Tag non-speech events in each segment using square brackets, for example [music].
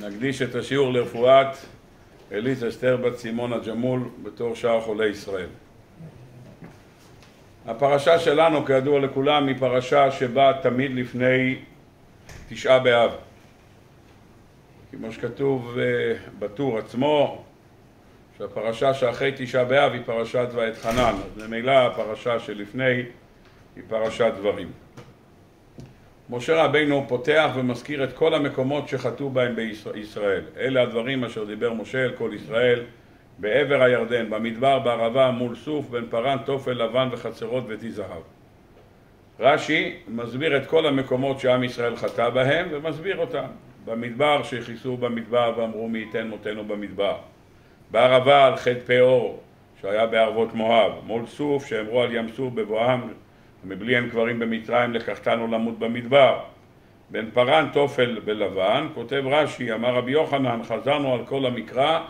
נקדיש את השיעור לרפואת אלית אסתר בת סימון הג'מול בתור שאר חולי ישראל. הפרשה שלנו, כידוע לכולם, היא פרשה שבאה תמיד לפני תשעה באב. כמו שכתוב אה, בטור עצמו, שהפרשה שאחרי תשעה באב היא פרשת ואתחנן, אז ממילא הפרשה שלפני היא פרשת דברים. משה רבינו פותח ומזכיר את כל המקומות שחטאו בהם בישראל. אלה הדברים אשר דיבר משה אל כל ישראל בעבר הירדן, במדבר, בערבה, מול סוף, בין פרן, תופל, לבן וחצרות ותי זהב. רש"י מסביר את כל המקומות שעם ישראל חטא בהם ומסביר אותם. במדבר שכיסו במדבר ואמרו מי ייתן מותנו במדבר. בערבה על חטא פאור שהיה בערבות מואב. מול סוף שאמרו על ים סוף בבואם מבלי אין קברים במצרים לקחתנו למות במדבר. בין פרן תופל בלבן, כותב רש"י, אמר רבי יוחנן, חזרנו על כל המקרא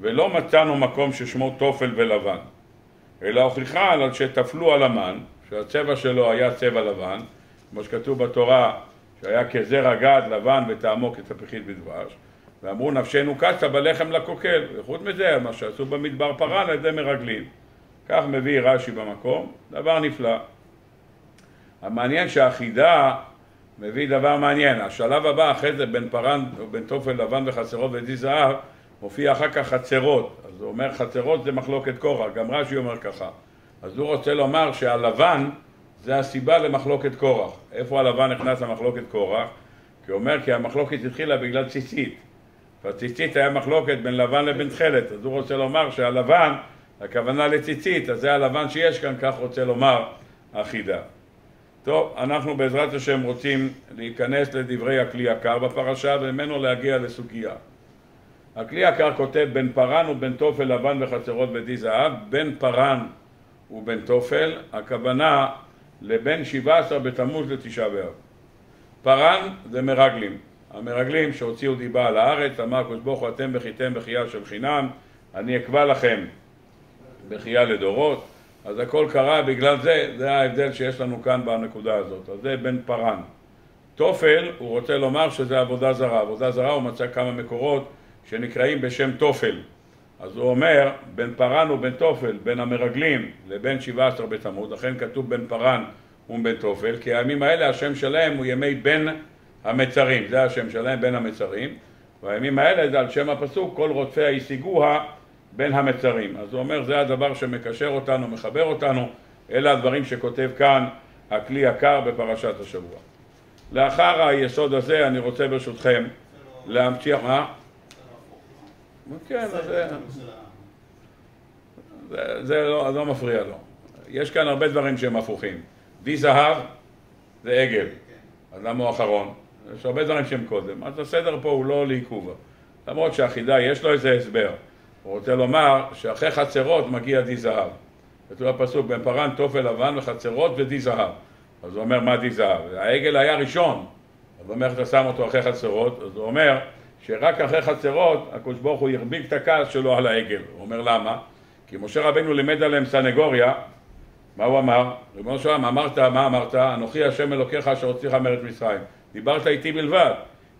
ולא מצאנו מקום ששמו תופל ולבן, אלא הוכיחה על שטפלו על המן, שהצבע שלו היה צבע לבן, כמו שכתוב בתורה, שהיה כזרע גד לבן וטעמו כתפחית בדבש, ואמרו נפשנו קצה בלחם לקוקל, וחוץ מזה מה שעשו במדבר פרן על ידי מרגלים. כך מביא רש"י במקום, דבר נפלא. המעניין שהחידה מביא דבר מעניין, השלב הבא אחרי זה בין פרן ובין תופל לבן וחצרות ודי זהב מופיע אחר כך חצרות, אז הוא אומר חצרות זה מחלוקת קורח, גם רש"י אומר ככה, אז הוא רוצה לומר שהלבן זה הסיבה למחלוקת קורח, איפה הלבן נכנס למחלוקת קורח? כי הוא אומר כי המחלוקת התחילה בגלל ציצית, והציצית היה מחלוקת בין לבן לבין תכלת, אז הוא רוצה לומר שהלבן, הכוונה לציצית, אז זה הלבן שיש כאן, כך רוצה לומר החידה. טוב, אנחנו בעזרת השם רוצים להיכנס לדברי הכלי יקר בפרשה וממנו להגיע לסוגיה. הכלי יקר כותב בין פרן ובין תופל לבן וחצרות ודי זהב, בין פרן ובין תופל, הכוונה לבין שבע עשר בתמוז לתשעה באב. פרן זה מרגלים, המרגלים שהוציאו דיבה על הארץ, אמר הקדוש ברוך הוא אתם בכיתם בכייה של חינם, אני אקבע לכם בכייה לדורות אז הכל קרה בגלל זה, זה ההבדל שיש לנו כאן בנקודה הזאת. אז זה בן פרן. תופל, הוא רוצה לומר שזה עבודה זרה. עבודה זרה הוא מצא כמה מקורות שנקראים בשם תופל. אז הוא אומר, בין פרן ובין תופל, בין המרגלים לבין שבעה עשר בתמוז, לכן כתוב בין פרן ובין תופל, כי הימים האלה השם שלהם הוא ימי בין המצרים, זה השם שלהם, בין המצרים, והימים האלה זה על שם הפסוק, כל רודפיה השיגוה בין המצרים. אז הוא אומר, זה הדבר שמקשר אותנו, מחבר אותנו, אלה הדברים שכותב כאן הכלי יקר בפרשת השבוע. לאחר היסוד הזה אני רוצה ברשותכם להמשיך, מה? כן, זה, זה, זה לא, לא מפריע לו. יש כאן הרבה דברים שהם הפוכים. די זהב זה עגל, אז למה הוא אחרון? יש הרבה דברים שהם קודם. אז הסדר פה הוא לא לעיכוב. למרות שהחידה יש לו איזה הסבר. הוא רוצה לומר שאחרי חצרות מגיע די זהב. כתוב הפסוק בין פרן תופל לבן וחצרות ודי זהב. אז הוא אומר מה די זהב? העגל היה ראשון. אז הוא אומר אתה שם אותו אחרי חצרות? אז הוא אומר שרק אחרי חצרות הקדוש ברוך הוא ירביק את הכעס שלו על העגל. הוא אומר למה? כי משה רבנו לימד עליהם סנגוריה מה הוא אמר? ריבונו של עולם, אמרת, מה אמרת? אנוכי השם אלוקיך אשר הוציאך מארץ מצרים. דיברת איתי בלבד.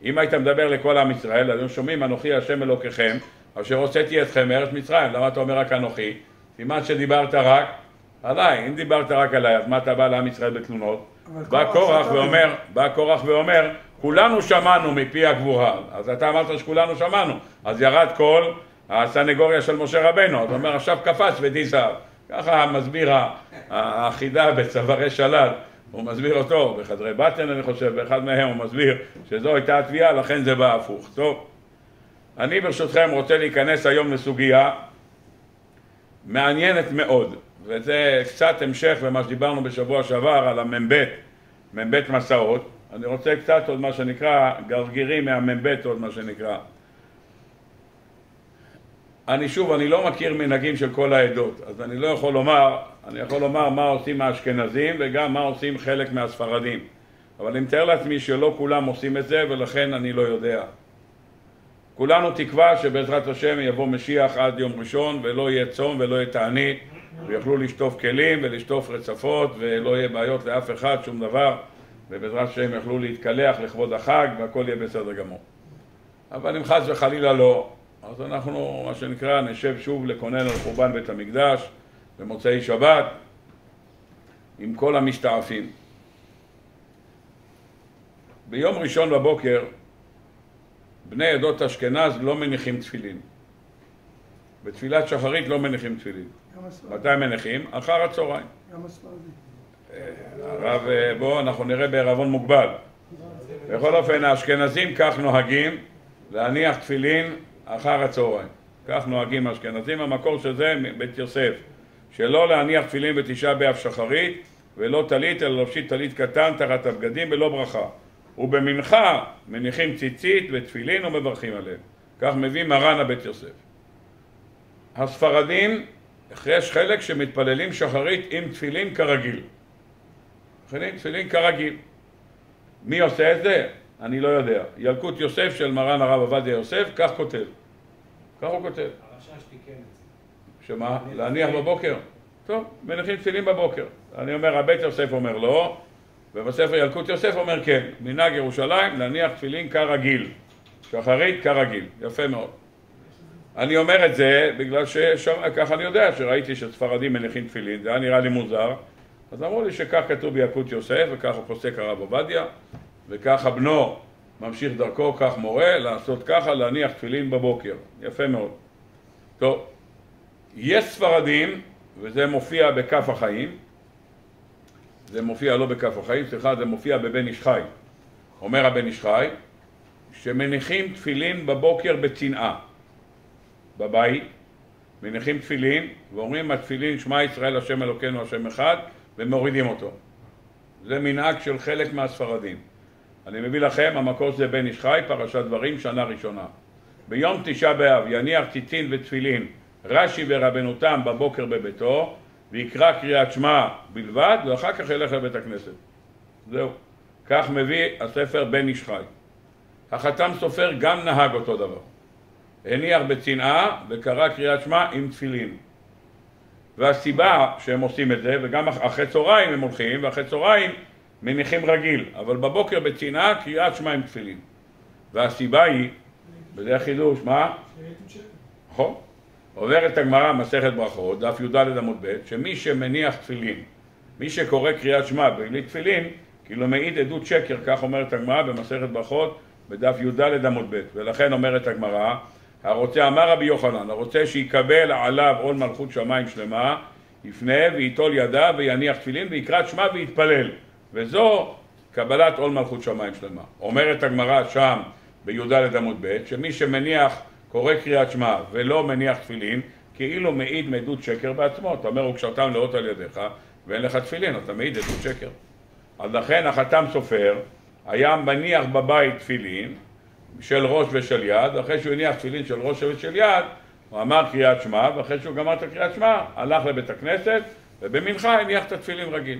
אם היית מדבר לכל עם ישראל, אז הם שומעים אנוכי השם אלוקיכם אשר הוצאתי אתכם מארץ מצרים, למה אתה אומר רק אנוכי? סימן שדיברת רק עליי, אם דיברת רק עליי, אז מה אתה בא לעם ישראל בתלונות? בא קורח ואומר, בא קורח ואומר, כולנו שמענו מפי הגבורה, אז אתה אמרת שכולנו שמענו, אז ירד כל הסנגוריה של משה רבנו, אז הוא אומר עכשיו קפץ ודי זהב, ככה מסביר החידה בצווארי שלל, הוא מסביר אותו, בחדרי בטן אני חושב, באחד מהם הוא מסביר שזו הייתה התביעה, לכן זה בא הפוך. טוב אני ברשותכם רוצה להיכנס היום לסוגיה מעניינת מאוד, וזה קצת המשך למה שדיברנו בשבוע שעבר על המ"ב, מ"ב מסעות. אני רוצה קצת עוד מה שנקרא גרגירים מהמ"ב עוד מה שנקרא. אני שוב, אני לא מכיר מנהגים של כל העדות, אז אני לא יכול לומר, אני יכול לומר מה עושים האשכנזים וגם מה עושים חלק מהספרדים. אבל אני מתאר לעצמי שלא כולם עושים את זה ולכן אני לא יודע. כולנו תקווה שבעזרת השם יבוא משיח עד יום ראשון ולא יהיה צום ולא יהיה תענית ויוכלו לשטוף כלים ולשטוף רצפות ולא יהיה בעיות לאף אחד, שום דבר ובעזרת השם יוכלו להתקלח לכבוד החג והכל יהיה בסדר גמור. אבל אם חס וחלילה לא, אז אנחנו, מה שנקרא, נשב שוב לכונן על חורבן בית המקדש במוצאי שבת עם כל המשתעפים. ביום ראשון בבוקר בני עדות אשכנז לא מניחים תפילין. בתפילת שחרית לא מניחים תפילין. מתי מניחים? אחר הצהריים. גם הספרדי. הרב, אה, בואו, אנחנו נראה בערבון מוגבל. בכל אופן, האשכנזים כך נוהגים להניח תפילין אחר הצהריים. כך נוהגים האשכנזים, המקור של זה בית יוסף. שלא להניח תפילין בתשעה באב שחרית, ולא טלית, אלא להפשיט טלית קטן תחת הבגדים ולא ברכה. ובמנחה מניחים ציצית ותפילין ומברכים עליהם. כך מביא מרן הבית יוסף. הספרדים, יש חלק שמתפללים שחרית עם תפילין כרגיל. מכינים תפילין כרגיל. מי עושה את זה? אני לא יודע. ילקוט יוסף של מרן הרב עובדיה יוסף, כך כותב. כך הוא כותב. הרשש תיקן את זה. שמה? להניח בבוקר? טוב, מניחים תפילין בבוקר. אני אומר, הבית יוסף אומר לא, ובספר ילקוט יוסף אומר כן. מנהג ירושלים להניח תפילין כרגיל. שחרית כרגיל. יפה מאוד. אני אומר את זה בגלל שככה אני יודע, שראיתי שספרדים מניחים תפילין, זה היה נראה לי מוזר, אז אמרו לי שכך כתוב בילקוט יוסף, וכך הוא פוסק הרב עובדיה, וככה בנו ממשיך דרכו, כך מורה, לעשות ככה, להניח תפילין בבוקר. יפה מאוד. טוב, יש ספרדים, וזה מופיע בכף החיים, זה מופיע לא בכף החיים, סליחה, זה מופיע בבן איש חי. אומר הבן איש חי, שמניחים תפילין בבוקר בצנעה. בבית, מניחים תפילין, ואומרים התפילין שמע ישראל השם אלוקינו השם אחד, ומורידים אותו. זה מנהג של חלק מהספרדים. אני מביא לכם, המקור זה בן איש חי, פרשת דברים, שנה ראשונה. ביום תשעה באב יניח ציצין ותפילין רש"י ורבנותם בבוקר בביתו, ויקרא קריאת שמע בלבד, ואחר כך ילך לבית הכנסת. זהו. כך מביא הספר בן איש חי. החתם סופר גם נהג אותו דבר. הניח בצנעה וקרא קריאת שמע עם תפילין. והסיבה שהם עושים את זה, וגם אחרי צהריים הם הולכים, ואחרי צהריים מניחים רגיל, אבל בבוקר בצנעה קריאת שמע עם תפילין. והסיבה היא, וזה חידוש, מה? נכון. עוברת הגמרא מסכת ברכות, דף י"ד עמוד ב', שמי שמניח תפילין, מי שקורא קריאת שמע בלי תפילין, כאילו מעיד עדות שקר, כך אומרת הגמרא במסכת ברכות בדף י"ד עמוד ב', ולכן אומרת הגמרא, הרוצה, אמר רבי יוחנן, הרוצה שיקבל עליו עול מלכות שמיים שלמה, יפנה וייטול ידיו ויניח תפילין ויקרא שמע ויתפלל, וזו קבלת עול מלכות שמיים שלמה. אומרת הגמרא שם בי"ד עמוד ב', שמי שמניח קורא קריאת שמע ולא מניח תפילין, כאילו מעיד מעדות שקר בעצמו. אתה אומר, וקשרתם לאות על ידיך, ואין לך תפילין, אתה מעיד עדות שקר. אז לכן החתם סופר היה מניח בבית תפילין של ראש ושל יד, ואחרי שהוא הניח תפילין של ראש ושל יד, הוא אמר קריאת שמע, ואחרי שהוא גמר את הקריאת שמע, הלך לבית הכנסת, ובמנחה הניח את התפילין רגיל.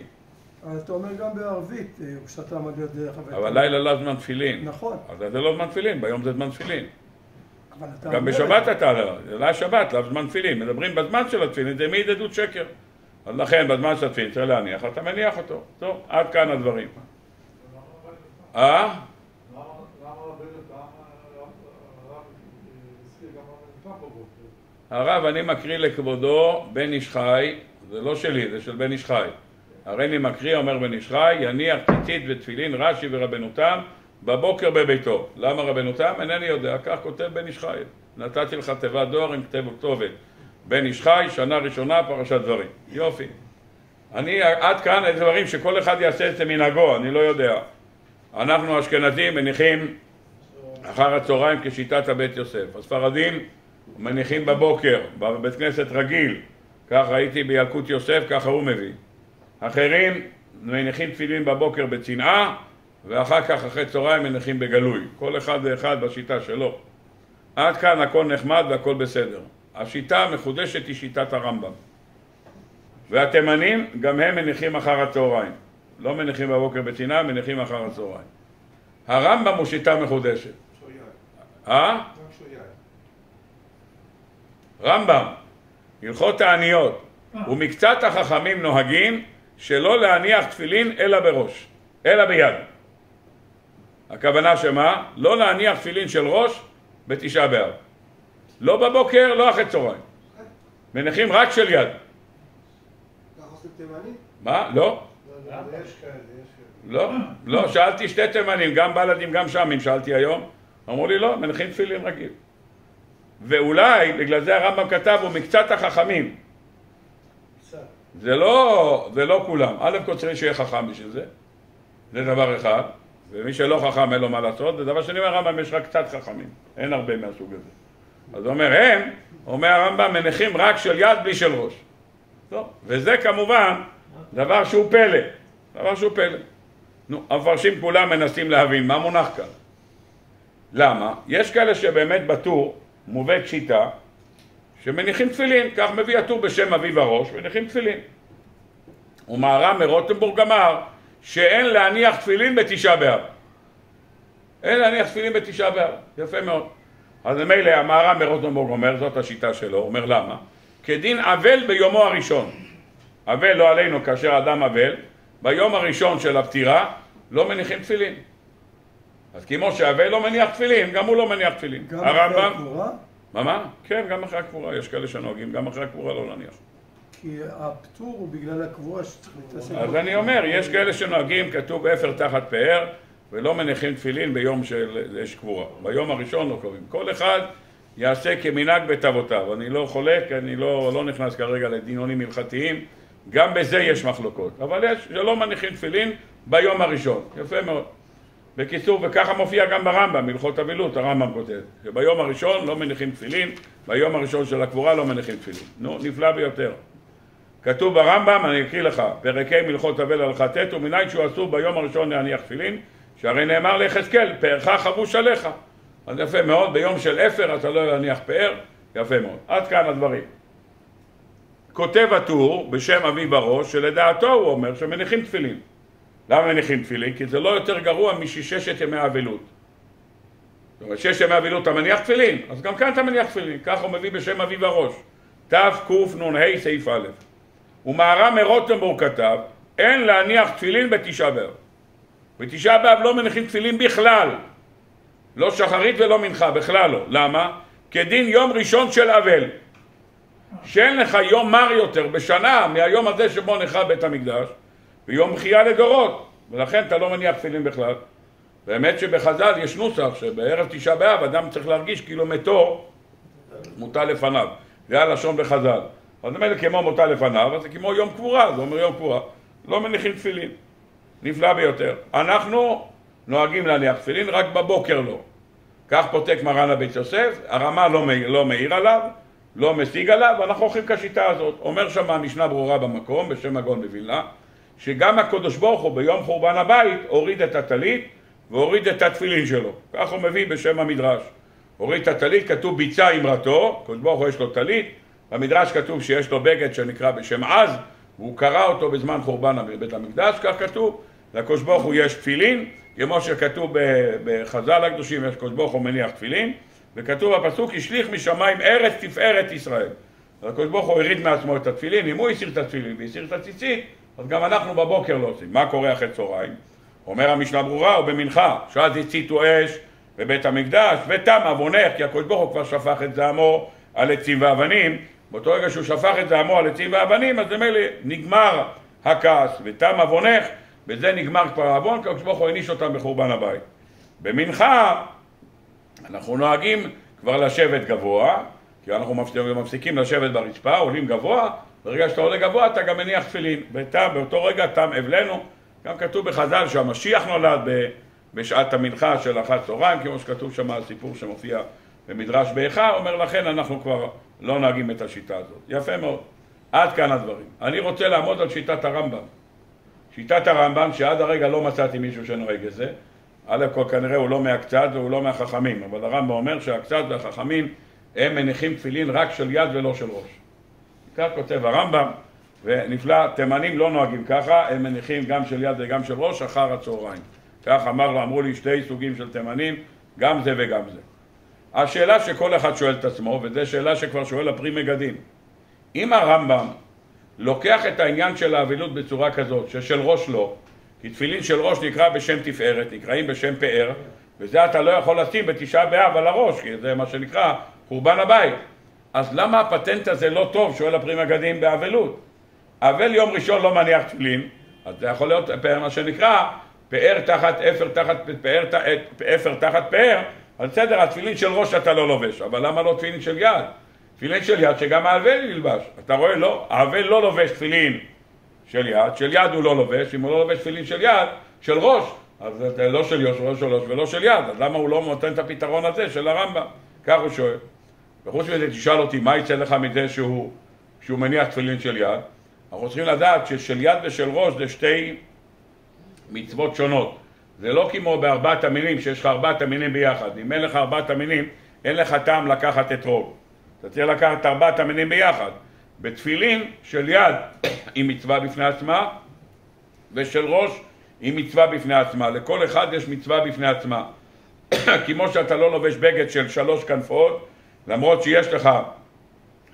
אז אתה אומר גם בערבית, אה, ושתם על ידיך. אבל לילה לא זמן תפילין. נכון. אז זה לא זמן תפילין, ביום זה זמן תפילין. גם בשבת. אתה לא, זה לא השבת, לאו זמן תפילין. מדברים בזמן של התפילין, זה מעיד עדות שקר. אז לכן, בזמן של התפילין צריך להניח, אתה מניח אותו. טוב, עד כאן הדברים. אה? למה רבנו תם, הרב אני מקריא לכבודו בן איש חי, זה לא שלי, זה של בן איש חי. הריני מקריא, אומר בן איש חי, יניח ציצית ותפילין רש"י ורבנו תם בבוקר בביתו. למה רבנו תם? אינני יודע, כך כותב בן איש חי. נתתי לך תיבת דואר עם כתב כתובת. בן איש חי, שנה ראשונה, פרשת דברים. יופי. אני, עד כאן דברים שכל אחד יעשה את זה מנהגו, אני לא יודע. אנחנו אשכנזים מניחים אחר הצהריים כשיטת הבית יוסף. הספרדים מניחים בבוקר, בבית כנסת רגיל, כך ראיתי בילקוט יוסף, ככה הוא מביא. אחרים מניחים תפילין בבוקר בצנעה, ואחר כך אחרי צהריים מניחים בגלוי. כל אחד ואחד בשיטה שלו. עד כאן הכל נחמד והכל בסדר. השיטה המחודשת היא שיטת הרמב"ם. והתימנים, גם הם מניחים אחר הצהריים. לא מניחים בבוקר בצנעה, מניחים אחר הצהריים. הרמב"ם הוא שיטה מחודשת. שויאל, אה? רמב"ם, הלכות העניות, ומקצת החכמים נוהגים שלא להניח תפילין אלא בראש, אלא ביד. הכוונה שמה? לא להניח תפילין של ראש בתשעה באב. לא בבוקר, לא אחרי צהריים. מניחים רק של יד. מה? לא. לא, לא, שאלתי שתי תימנים, גם בלדים, גם שמים, שאלתי היום. אמרו לי לא, מניחים תפילין רגיל. ואולי, בגלל זה הרמב"ם כתב, הוא מקצת החכמים. זה לא, זה לא כולם. א' כל צריך שיהיה חכם בשביל זה. זה דבר אחד. ומי שלא חכם אין לו מה לעשות. ודבר שני אומר הרמב"ם, יש רק קצת חכמים. אין הרבה מהסוג הזה. אז אומר, הם, אומר הרמב"ם, מניחים רק של יד בלי של ראש. טוב, וזה כמובן דבר שהוא פלא. דבר שהוא פלא. נו, המפרשים כולם מנסים להבין מה מונח כאן. למה? יש כאלה שבאמת בטור מובאת שיטה שמניחים תפילין, כך מביא הטור בשם אביב הראש, מניחים תפילין. ומהר"ם מרוטנבורג אמר שאין להניח תפילין בתשעה באב. אין להניח תפילין בתשעה באב, יפה מאוד. אז מילא המהר"ם מרוטנבורג אומר, זאת השיטה שלו, אומר למה? כדין אבל ביומו הראשון. אבל לא עלינו כאשר אדם אבל, ביום הראשון של הפטירה לא מניחים תפילין. אז כמו שהאבל לא מניח תפילין, גם הוא לא מניח תפילין. גם אחרי הקבורה? מה, מה? כן, גם אחרי הקבורה, יש כאלה שנוהגים, גם אחרי הקבורה לא להניח. כי הפטור הוא בגלל הקבורה שצריך להתעסק. אז אני אומר, יש כאלה שנוהגים, כתוב אפר תחת פאר, ולא מניחים תפילין ביום של יש קבורה. ביום הראשון לא קוראים. כל אחד יעשה כמנהג בית אבותיו. אני לא חולק, אני לא, לא נכנס כרגע לדינונים הלכתיים, גם בזה יש מחלוקות. אבל יש שלא מניחים תפילין ביום הראשון. יפה מאוד. בקיצור, וככה מופיע גם ברמב"ם, בהלכות אבילות, הרמב"ם כותב, שביום הראשון לא מניחים תפילין, ביום הראשון של הקבורה לא מניחים תפילין. נו, נפלא ביותר. כתוב ברמב"ם, אני אקריא לך, פרקי מלכות אבל הלכה ט' ומנין שהוא אסור ביום הראשון להניח תפילין, שהרי נאמר ליחזקאל, פארך חבוש עליך. אז יפה מאוד, ביום של אפר אתה לא להניח פאר, יפה מאוד. עד כאן הדברים. כותב הטור בשם אבי בראש, שלדעתו הוא אומר שמניחים תפילין. למה מניחים תפילין? כי זה לא יותר גרוע משששת ימי האבלות. זאת אומרת, שש ימי אבלות אתה מניח תפילין, אז גם כאן אתה מניח תפילין, ככה הוא מביא בשם אביב הראש. תקנ"ה סעיף א'. ומהר"ם מרוטנבורג כתב, אין להניח תפילין בתשעה באב. בתשעה באב לא מניחים תפילין בכלל. לא שחרית ולא מנחה, בכלל לא. למה? כדין יום ראשון של אבל. שאין לך יום מר יותר בשנה מהיום הזה שבו נחרב בית המקדש, ויום בכייה לדורות, ולכן אתה לא מניח תפילין בכלל. באמת שבחז"ל יש נוסח שבערב תשעה באב אדם צריך להרגיש כאילו מתו מוטל לפניו. זה הלשון בחז"ל. אז באמת כמו מוטל לפניו, אז זה כמו יום קבורה, זה אומר יום קבורה. לא מניחים תפילין. נפלא ביותר. אנחנו נוהגים להניח תפילין, רק בבוקר לא. כך פותק מרן הבית יוסף, הרמה לא, לא מעיר עליו, לא משיג עליו, ואנחנו הולכים כשיטה הזאת. אומר שם המשנה ברורה במקום, בשם הגון בווילנה, שגם הקדוש ברוך הוא ביום חורבן הבית הוריד את הטלית והוריד את התפילין שלו. כך הוא מביא בשם המדרש. הוריד את הטלית, כתוב ביצה אמרתו, הקדוש ברוך הוא יש לו טלית, במדרש כתוב שיש לו בגד שנקרא בשם עז, והוא קרא אותו בזמן חורבן בית המקדש, כך כתוב, לקדוש ברוך הוא יש תפילין, כמו שכתוב בחז"ל הקדושים, יש קדוש ברוך הוא מניח תפילין, וכתוב בפסוק, השליך משמיים ארץ תפארת ישראל. הקדוש ברוך הוא הוריד מעצמו את התפילין, אם הוא הסיר את התפילין והסיר את הציצית, אז גם אנחנו בבוקר לא עושים. מה קורה אחרי צהריים? אומר המשנה ברורה, או במנחה, שאז הציתו אש בבית המקדש, ותם עוונך, כי הקדוש ברוך הוא כבר שפך את זעמו על עצים ואבנים, באותו רגע שהוא שפך את זעמו על עצים ואבנים, אז ממילא נגמר הכעס, ותם עוונך, בזה נגמר כבר העוון, כי הקדוש ברוך הוא העניש אותם בחורבן הבית. במנחה אנחנו נוהגים כבר לשבת גבוה, כי אנחנו מפסיקים לשבת ברצפה, עולים גבוה, ברגע שאתה עולה גבוה אתה גם מניח תפילין. בתם, באותו רגע תם אבלנו, גם כתוב בחז"ל שהמשיח נולד בשעת המנחה של אחת צהריים, כמו שכתוב שם הסיפור שמופיע במדרש באיכה, אומר לכן אנחנו כבר לא נוהגים את השיטה הזאת. יפה מאוד. עד כאן הדברים. אני רוצה לעמוד על שיטת הרמב"ם. שיטת הרמב"ם, שעד הרגע לא מצאתי מישהו שנוהג את זה, א' כל כנראה הוא לא מהקצת והוא לא מהחכמים, אבל הרמב"ם אומר שהקצת והחכמים הם מניחים תפילין רק של יד ולא של ראש. כך כותב הרמב"ם, ונפלא, תימנים לא נוהגים ככה, הם מניחים גם של יד וגם של ראש אחר הצהריים. כך אמר אמרו לי שתי סוגים של תימנים, גם זה וגם זה. השאלה שכל אחד שואל את עצמו, וזו שאלה שכבר שואל הפרי מגדים, אם הרמב"ם לוקח את העניין של האבילות בצורה כזאת, ששל ראש לא, כי תפילין של ראש נקרא בשם תפארת, נקראים בשם פאר, וזה אתה לא יכול לשים בתשעה באב על הראש, כי זה מה שנקרא חורבן הבית. אז למה הפטנט הזה לא טוב, שואל הפרי מגדים באבלות? אבל יום ראשון לא מניח תפילין, אז זה יכול להיות מה שנקרא פאר תחת אפר תחת פאר, אפר תחת פאר, אז בסדר, התפילין של ראש אתה לא לובש, אבל למה לא תפילין של יד? תפילין של יד שגם האבל ילבש. אתה רואה? לא, האבל לא לובש תפילין של יד, של יד הוא לא לובש, אם הוא לא לובש תפילין של יד, של ראש, אז זה לא של יוש, לא של ראש ולא של יד, אז למה הוא לא נותן את הפתרון הזה של הרמב"ם? כך הוא שואל. וחוץ מזה תשאל אותי, מה יצא לך מזה שהוא, שהוא מניח תפילין של יד? אנחנו צריכים לדעת ששל יד ושל ראש זה שתי מצוות שונות. זה לא כמו בארבעת המינים, שיש לך ארבעת המינים ביחד. אם אין לך ארבעת המינים, אין לך טעם לקחת את רוב. אתה צריך לקחת ארבעת המינים ביחד. בתפילין של יד היא מצווה בפני עצמה, ושל ראש היא מצווה בפני עצמה. לכל אחד יש מצווה בפני עצמה. [coughs] כמו שאתה לא לובש בגד של שלוש כנפות, למרות שיש לך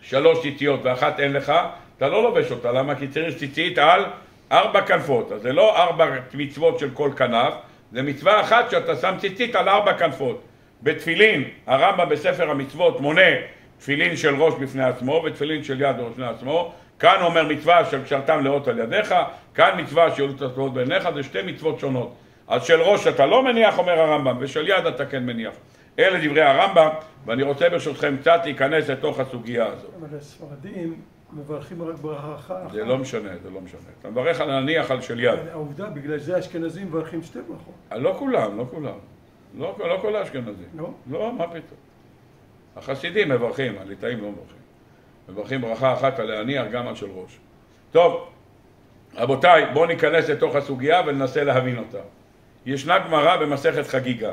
שלוש ציציות ואחת אין לך, אתה לא לובש אותה. למה? כי צריך ציצית על ארבע כנפות. אז זה לא ארבע מצוות של כל כנף, זה מצווה אחת שאתה שם ציצית על ארבע כנפות. בתפילין, הרמב"ם בספר המצוות מונה תפילין של ראש בפני עצמו ותפילין של יד בפני עצמו. כאן אומר מצווה של קשרתם לאות על ידיך, כאן מצווה של את התלוות בעיניך, זה שתי מצוות שונות. אז של ראש אתה לא מניח, אומר הרמב"ם, ושל יד אתה כן מניח. אלה דברי הרמב"ם, ואני רוצה ברשותכם קצת להיכנס לתוך הסוגיה הזאת. אבל הספרדים מברכים רק ברכה אחת. זה לא משנה, זה לא משנה. אתה מברך על להניח על של יד. העובדה, בגלל זה האשכנזים מברכים שתי ברכות. לא כולם, לא כולם. לא, לא כל האשכנזים. לא? לא, מה פתאום. החסידים מברכים, הליטאים לא מברכים. מברכים ברכה אחת על להניח גם על של ראש. טוב, רבותיי, בואו ניכנס לתוך הסוגיה וננסה להבין אותה. ישנה גמרא במסכת חגיגה.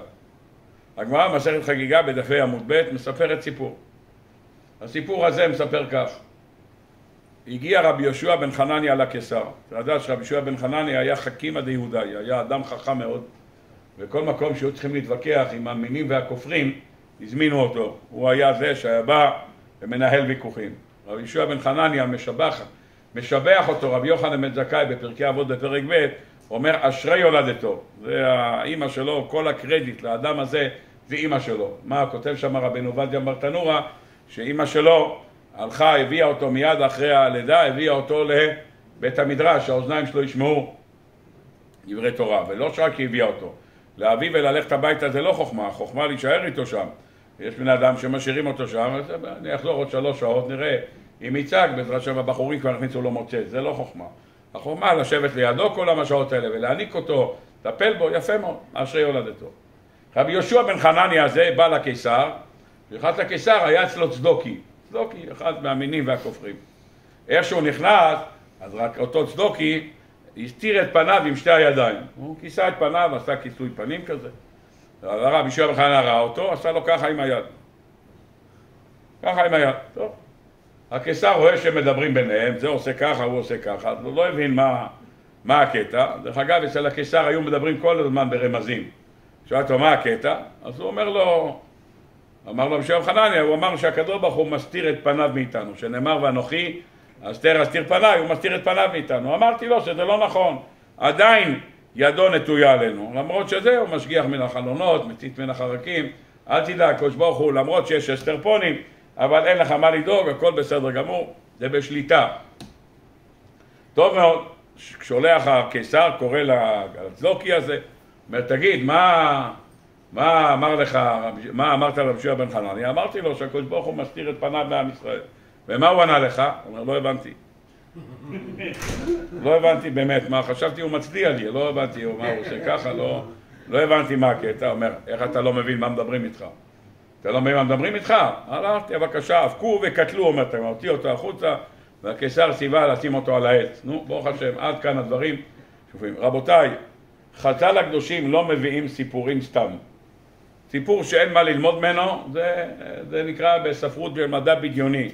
הגמרא במסכת חגיגה בדפי עמוד ב' מספרת סיפור. הסיפור הזה מספר כך: הגיע רבי יהושע בן חנניה לקיסר. אתה יודע שרבי יהושע בן חנניה היה חכימא דיהודאי, היה אדם חכם מאוד, וכל מקום שהיו צריכים להתווכח עם המינים והכופרים, הזמינו אותו. הוא היה זה שהיה בא ומנהל ויכוחים. רבי יהושע בן חנניה משבח, משבח אותו רבי יוחנן בן זכאי בפרקי אבות בפרק ב', אומר אשרי יולדתו. זה האימא שלו, כל הקרדיט לאדם הזה זה אימא שלו. מה כותב שם רבנו עובדיה ברטנורה? שאימא שלו הלכה, הביאה אותו מיד אחרי הלידה, הביאה אותו לבית המדרש, שהאוזניים שלו ישמעו דברי תורה, ולא שרק היא הביאה אותו. להביא וללכת הביתה זה לא חוכמה, חוכמה להישאר איתו שם. יש בני אדם שמשאירים אותו שם, אז אני אחזור עוד שלוש שעות, נראה אם יצעק, בעזרת השם הבחורים כבר הכניסו לו מוצץ, זה לא חוכמה. החוכמה לשבת לידו כל המשעות האלה ולהעניק אותו, לטפל בו, יפה מאוד, אשרי יולדתו. רבי יהושע בן חנניה הזה בא לקיסר, ואחד לקיסר היה אצלו צדוקי. צדוקי, אחד מהמינים והכופרים. איך שהוא נכנס, אז רק אותו צדוקי הסתיר את פניו עם שתי הידיים. הוא כיסה את פניו, עשה כיסוי פנים כזה. הרב ישוע בחנה ראה אותו, עשה לו ככה עם היד. ככה עם היד. טוב. הקיסר רואה שהם מדברים ביניהם, זה עושה ככה, הוא עושה ככה, אז הוא לא הבין מה, מה הקטע. דרך אגב, אצל הקיסר היו מדברים כל הזמן ברמזים. שאל אותו מה הקטע? אז הוא אומר לו, אמר לו בשם חנניה, הוא אמר שהקדוש ברוך הוא מסתיר את פניו מאיתנו, שנאמר ואנוכי אסתר אסתיר פניי, הוא מסתיר את פניו מאיתנו. אמרתי לו שזה לא נכון, עדיין ידו נטויה עלינו, למרות שזה הוא משגיח מן החלונות, מצית מן החרקים, אל תדאג, קדוש ברוך הוא, למרות שיש אסתרפונים, אבל אין לך מה לדאוג, הכל בסדר גמור, זה בשליטה. טוב מאוד, שולח הקיסר, קורא לצדוקי הזה, אומר, תגיד, מה... מה אמר לך, מה אמרת לרבי שיעה בן חנניה? אמרתי לו שהקדוש ברוך הוא מסתיר את פניו מעם ישראל. ומה הוא ענה לך? הוא אומר, לא הבנתי. לא הבנתי באמת מה, חשבתי הוא מצדיע לי, לא הבנתי מה הוא עושה ככה, לא, לא הבנתי מה הקטע, אומר, איך אתה לא מבין מה מדברים איתך? אתה לא מבין מה מדברים איתך? הלכתי, בבקשה, אבקו וקטלו, אומר, מוציא אותו החוצה, והקיסר ציווה לשים אותו על העץ. נו, ברוך השם, עד כאן הדברים. רבותיי, חז"ל הקדושים לא מביאים סיפורים סתם. סיפור שאין מה ללמוד ממנו, זה, זה נקרא בספרות במדע בדיוני.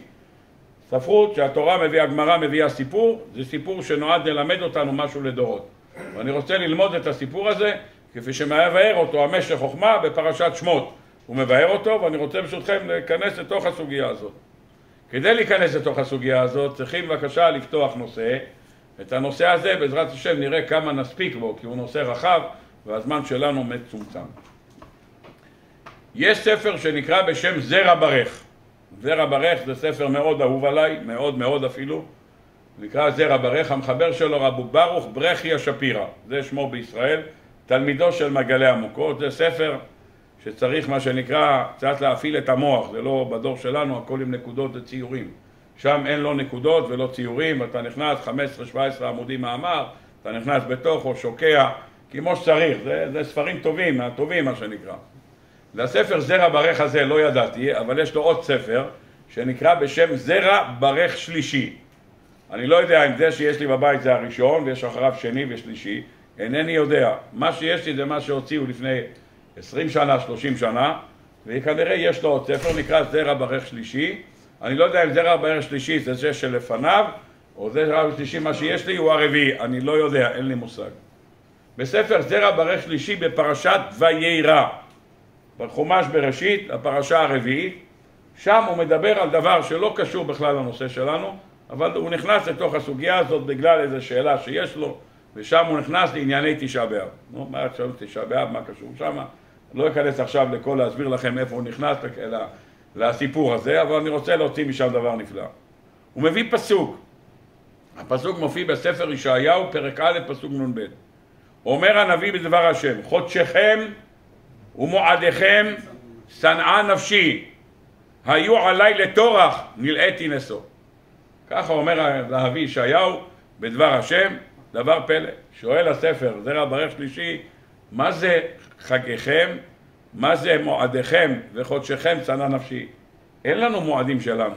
ספרות שהתורה מביאה, הגמרא מביאה סיפור, זה סיפור שנועד ללמד אותנו משהו לדורות. ואני רוצה ללמוד את הסיפור הזה כפי שמבאר אותו המשך חוכמה בפרשת שמות. הוא מבאר אותו ואני רוצה ברשותכם להיכנס לתוך הסוגיה הזאת. כדי להיכנס לתוך הסוגיה הזאת צריכים בבקשה לפתוח נושא. את הנושא הזה בעזרת השם נראה כמה נספיק בו כי הוא נושא רחב והזמן שלנו מצומצם. יש ספר שנקרא בשם זרע ברך. זרע ברך זה ספר מאוד אהוב עליי, מאוד מאוד אפילו. נקרא זרע ברך, המחבר שלו רבו ברוך ברכיה שפירא, זה שמו בישראל, תלמידו של מגלי עמוקות, זה ספר שצריך מה שנקרא קצת להפעיל את המוח, זה לא בדור שלנו, הכל עם נקודות וציורים. שם אין לו נקודות ולא ציורים, אתה נכנס 15-17 עמודים מאמר, אתה נכנס בתוכו, שוקע, כמו שצריך, זה, זה ספרים טובים, הטובים מה שנקרא. לספר זרע ברך הזה לא ידעתי, אבל יש לו עוד ספר שנקרא בשם זרע ברך שלישי. אני לא יודע אם זה שיש לי בבית זה הראשון ויש אחריו שני ושלישי, אינני יודע. מה שיש לי זה מה שהוציאו לפני עשרים שנה, שלושים שנה, וכנראה יש לו עוד ספר, נקרא זרע ברך שלישי. אני לא יודע אם זרע ברך שלישי זה זה שלפניו, או זרע ברך שלישי מה שיש לי הוא הרביעי, אני לא יודע, אין לי מושג. בספר זרע ברך שלישי בפרשת ויירא, בחומש בראשית, הפרשה הרביעית, שם הוא מדבר על דבר שלא קשור בכלל לנושא שלנו, אבל הוא נכנס לתוך הסוגיה הזאת בגלל איזו שאלה שיש לו, ושם הוא נכנס לענייני תשעה באב. נו, מה עכשיו תשעה באב, מה קשור שם? לא אכנס עכשיו לכל להסביר לכם איפה הוא נכנס לסיפור הזה, אבל אני רוצה להוציא משם דבר נפלא. הוא מביא פסוק, הפסוק מופיע בספר ישעיהו, פרק א', פסוק נ"ב. אומר הנביא בדבר השם, חודשכם ומועדיכם שנאה נפשי, היו עלי לטורח, נלאיתי נשוא. ככה אומר הנביא ישעיהו בדבר השם, דבר פלא. שואל הספר, זרע ברך שלישי, מה זה חגיכם, מה זה מועדיכם וחודשכם צנע נפשי? אין לנו מועדים שלנו.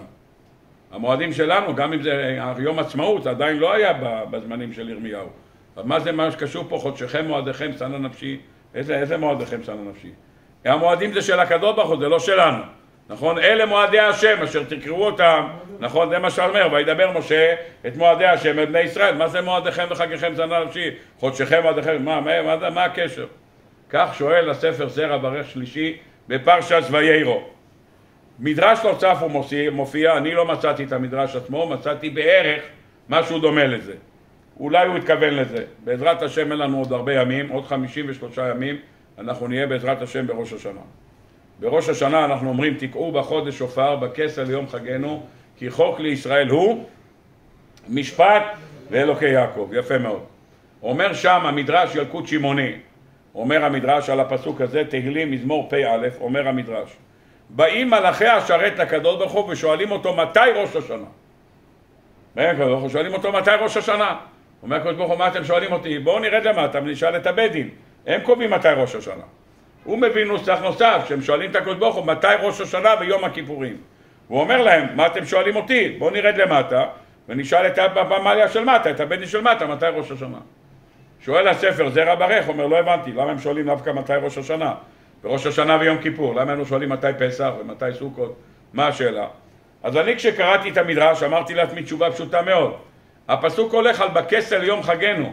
המועדים שלנו, גם אם זה יום עצמאות, עדיין לא היה בזמנים של ירמיהו. אז מה זה מה שקשור פה, חודשכם מועדיכם צנע נפשי? איזה, איזה מועדיכם צנע נפשי? המועדים זה של הקדוש ברוך הוא, זה לא שלנו. נכון? אלה מועדי השם אשר תקראו אותם, נכון? זה מה שאומר, וידבר משה את מועדי השם את בני ישראל. מה זה מועדיכם וחגיכם זנה נפשי? חודשיכם מועדיכם, מה, מה, מה, מה הקשר? כך שואל הספר זרע ברך שלישי בפרשת ויירו. מדרש נוסף הוא מופיע, מופיע, אני לא מצאתי את המדרש עצמו, מצאתי בערך משהו דומה לזה. אולי הוא התכוון לזה. בעזרת השם אין לנו עוד הרבה ימים, עוד חמישים ושלושה ימים, אנחנו נהיה בעזרת השם בראש השנה. בראש השנה אנחנו אומרים תקעו בחודש שופר בכסר ליום חגנו כי חוק לישראל הוא משפט לאלוקי יעקב, יפה מאוד. אומר שם המדרש ילקוט שמעוני, אומר המדרש על הפסוק הזה תהילים מזמור פ"א, אומר המדרש באים מלאכי השרת לקדוש ברוך הוא ושואלים אותו מתי ראש השנה? שואלים אותו מתי ראש השנה? אומר הקדוש ברוך הוא מה אתם שואלים אותי? בואו נרד למטה ונשאל את הבית דין הם קובעים מתי ראש השנה הוא מביא נוסח נוסף, שהם שואלים את הקדוש ברוך הוא מתי ראש השנה ויום הכיפורים. הוא אומר להם, מה אתם שואלים אותי? בואו נרד למטה ונשאל את הפמליה של מטה, את הבן של מטה, מתי ראש השנה. שואל הספר, זרע ברך, אומר, לא הבנתי, למה הם שואלים דווקא מתי ראש השנה? וראש השנה ויום כיפור, למה הם לא שואלים מתי פסח ומתי סוכות? מה השאלה? אז אני כשקראתי את המדרש אמרתי לעצמי תשובה פשוטה מאוד. הפסוק הולך על בכסל יום חגנו.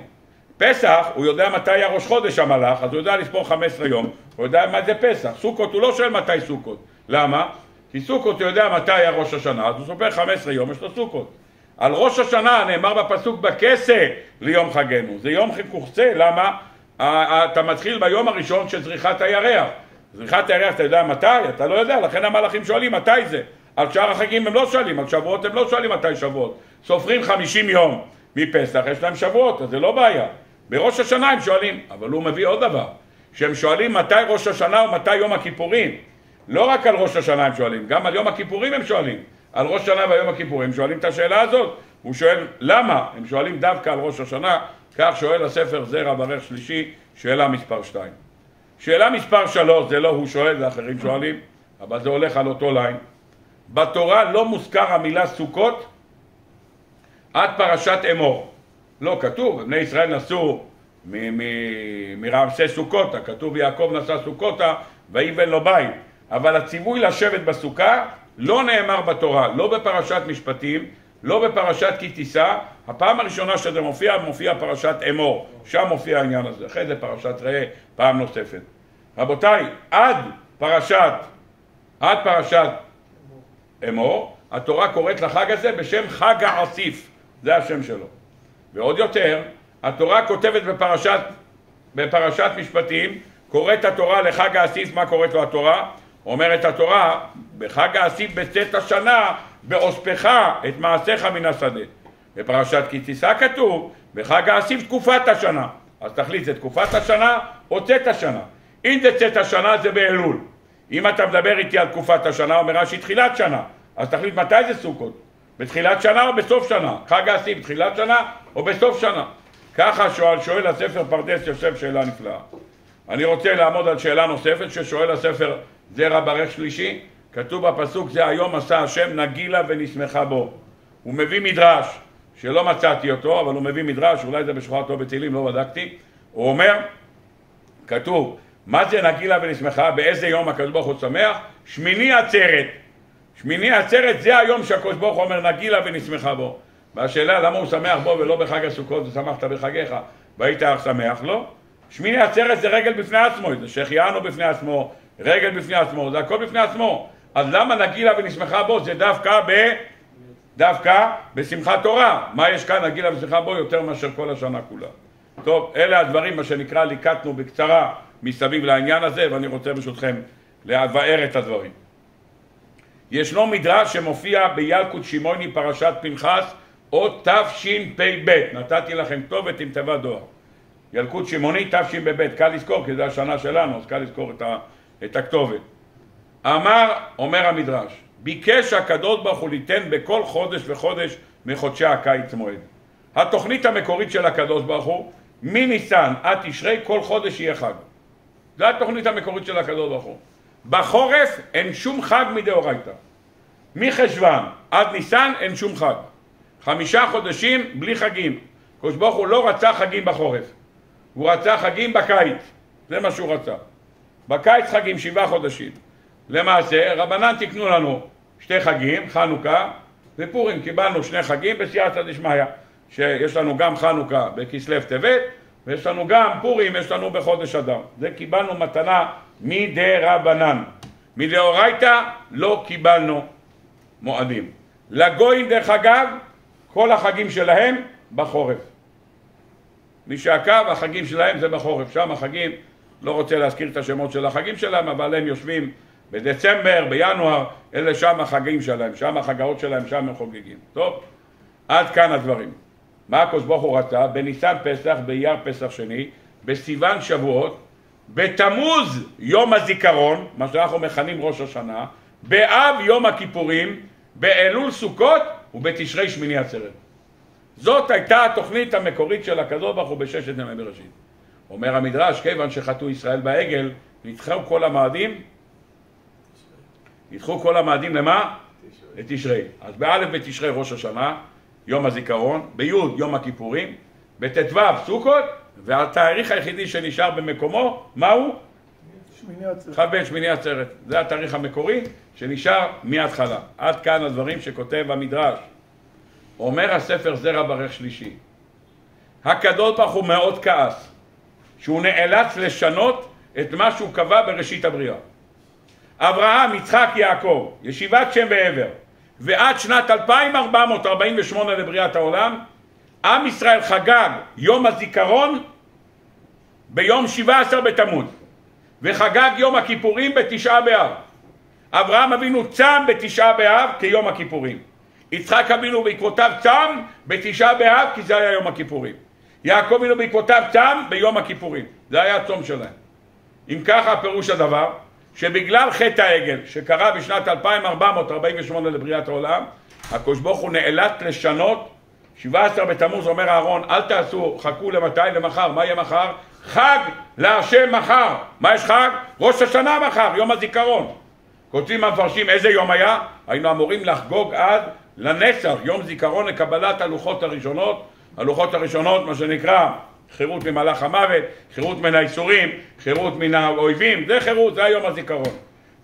פסח, הוא יודע מתי היה ראש חודש המלאך, אז הוא יודע לספור 15 יום, הוא יודע מה זה פסח. סוכות הוא לא שואל מתי סוכות. למה? כי סוכות הוא יודע מתי היה ראש השנה, אז הוא סופר 15 יום, יש לו סוכות. על ראש השנה נאמר בפסוק בכסה ליום חגנו. זה יום חיכוכסה, למה? אתה מתחיל ביום הראשון של זריחת הירח. זריחת הירח אתה יודע מתי? אתה לא יודע, לכן המלאכים שואלים מתי זה. על שאר החגים הם לא שואלים, על שבועות הם לא שואלים מתי שבועות. סופרים 50 יום מפסח, יש להם שבועות, אז זה לא בעיה. בראש השנה הם שואלים, אבל הוא מביא עוד דבר, שהם שואלים מתי ראש השנה ומתי יום הכיפורים. לא רק על ראש השנה הם שואלים, גם על יום הכיפורים הם שואלים. על ראש השנה ויום הכיפורים הם שואלים את השאלה הזאת. הוא שואל למה? הם שואלים דווקא על ראש השנה, כך שואל הספר זרע ברך שלישי, שאלה מספר שתיים. שאלה מספר שלוש, זה לא הוא שואל, זה אחרים שואלים, אבל זה הולך על אותו ליין. בתורה לא מוזכר המילה סוכות עד פרשת אמור. לא כתוב, בני ישראל נסעו מרעמסי סוכותה, כתוב יעקב נסע סוכותה ויבן לו בית, אבל הציווי לשבת בסוכה לא נאמר בתורה, לא בפרשת משפטים, לא בפרשת כי תישא, הפעם הראשונה שזה מופיע, מופיע פרשת אמור, שם מופיע העניין הזה, אחרי זה פרשת ראה פעם נוספת. רבותיי, עד פרשת, עד פרשת אמור, התורה קוראת לחג הזה בשם חג העסיף, זה השם שלו. ועוד יותר, התורה כותבת בפרשת, בפרשת משפטים, קוראת התורה לחג האסיף, מה קוראת לו התורה? אומרת התורה, בחג האסיף בצאת השנה, באוספך את מעשיך מן השדה. בפרשת כי תישא כתוב, בחג האסיף תקופת השנה. אז תחליט, זה תקופת השנה או צאת השנה? אם זה צאת השנה זה באלול. אם אתה מדבר איתי על תקופת השנה, אומר רש"י תחילת שנה. אז תחליט מתי זה סוכות. בתחילת שנה או בסוף שנה? חג האסיף בתחילת שנה או בסוף שנה? ככה שואל, שואל הספר פרדס יוסף שאלה נפלאה. אני רוצה לעמוד על שאלה נוספת ששואל הספר זרע ברך שלישי, כתוב בפסוק זה היום עשה השם נגילה ונשמחה בו. הוא מביא מדרש שלא מצאתי אותו, אבל הוא מביא מדרש, אולי זה בשכונת לא בתהילים, לא בדקתי, הוא אומר, כתוב, מה זה נגילה ונשמחה, באיזה יום הקדוש ברוך הוא שמח? שמיני עצרת. שמיני עצרת זה היום שהקדוש ברוך הוא אומר נגילה ונשמחה בו. והשאלה למה הוא שמח בו ולא בחג הסוכות ושמחת בחגיך והיית אך שמח? לא. שמיני עצרת זה רגל בפני עצמו, זה שהחיינו בפני עצמו, רגל בפני עצמו, זה הכל בפני עצמו. אז למה נגילה ונשמחה בו? זה דווקא ב... דווקא בשמחת תורה. מה יש כאן נגילה ושמחה בו יותר מאשר כל השנה כולה. טוב, אלה הדברים, מה שנקרא, ליקטנו בקצרה מסביב לעניין הזה, ואני רוצה ברשותכם לבאר את הדברים. ישנו מדרש שמופיע בילקוט שמעוני פרשת פנחס או תשפ"ב, נתתי לכם כתובת עם תיבת דואר. ילקוט שמעוני תשפ"ב, קל לזכור כי זו השנה שלנו, אז קל לזכור את, ה, את הכתובת. אמר, אומר המדרש, ביקש הקדוש ברוך הוא ליתן בכל חודש וחודש מחודשי הקיץ מועד. התוכנית המקורית של הקדוש ברוך הוא, מניסן עד תשרי כל חודש יהיה חג. זו התוכנית המקורית של הקדוש ברוך הוא. בחורף אין שום חג מדאורייתא. מחשוון עד ניסן אין שום חג. חמישה חודשים בלי חגים. הקדוש ברוך הוא לא רצה חגים בחורף. הוא רצה חגים בקיץ. זה מה שהוא רצה. בקיץ חגים שבעה חודשים. למעשה רבנן תקנו לנו שתי חגים, חנוכה ופורים. קיבלנו שני חגים בסייעתא דשמיא. שיש לנו גם חנוכה בכסלו טבת ויש לנו גם פורים, יש לנו בחודש אדם. זה קיבלנו מתנה מדי רבנן. מדאורייתא לא קיבלנו מועדים. לגויים דרך אגב, כל החגים שלהם בחורף. מי שעקב, החגים שלהם זה בחורף. שם החגים, לא רוצה להזכיר את השמות של החגים שלהם, אבל הם יושבים בדצמבר, בינואר, אלה שם החגים שלהם, שם החגאות שלהם, שם הם חוגגים. טוב? עד כאן הדברים. מה הקדוש ברוך הוא רצה? בניסן פסח, באייר פסח שני, בסיוון שבועות, בתמוז יום הזיכרון, מה שאנחנו מכנים ראש השנה, באב יום הכיפורים, באלול סוכות ובתשרי שמיני עצרת. זאת הייתה התוכנית המקורית של הקדוש ברוך הוא בששת ימי בראשית. אומר המדרש, כיוון שחטאו ישראל בעגל, נדחו כל המאדים, נדחו כל המאדים למה? לתשרי. אז באלף בתשרי ראש השנה, יום הזיכרון, בי' יום הכיפורים, בט"ו סוכות, והתאריך היחידי שנשאר במקומו, מהו? שמיני עצרת. כ"ב שמיני עצרת. זה התאריך המקורי שנשאר מההתחלה. עד כאן הדברים שכותב המדרש. אומר הספר זרע ברך שלישי, הקדוש ברוך הוא מאוד כעס שהוא נאלץ לשנות את מה שהוא קבע בראשית הבריאה. אברהם, יצחק, יעקב, ישיבת שם ועבר, ועד שנת 2448 לבריאת העולם, עם ישראל חגג יום הזיכרון ביום 17 בתמוז, וחגג יום הכיפורים בתשעה באב. אברהם אבינו צם בתשעה באב כיום הכיפורים. יצחק אבינו בעקבותיו צם בתשעה באב כי זה היה יום הכיפורים. יעקב אבינו בעקבותיו צם ביום הכיפורים. זה היה הצום שלהם. אם ככה פירוש הדבר, שבגלל חטא העגל שקרה בשנת 2448 לבריאת העולם, הקדוש ברוך הוא נאלץ לשנות 17 בתמוז אומר אהרון אל תעשו, חכו למתי? למחר, מה יהיה מחר? חג להשם מחר. מה יש חג? ראש השנה מחר, יום הזיכרון. כותבים המפרשים איזה יום היה? היינו אמורים לחגוג אז לנצח, יום זיכרון לקבלת הלוחות הראשונות, הלוחות הראשונות מה שנקרא חירות ממלאך המוות, חירות מן האיסורים, חירות מן האויבים, זה חירות, זה היום הזיכרון.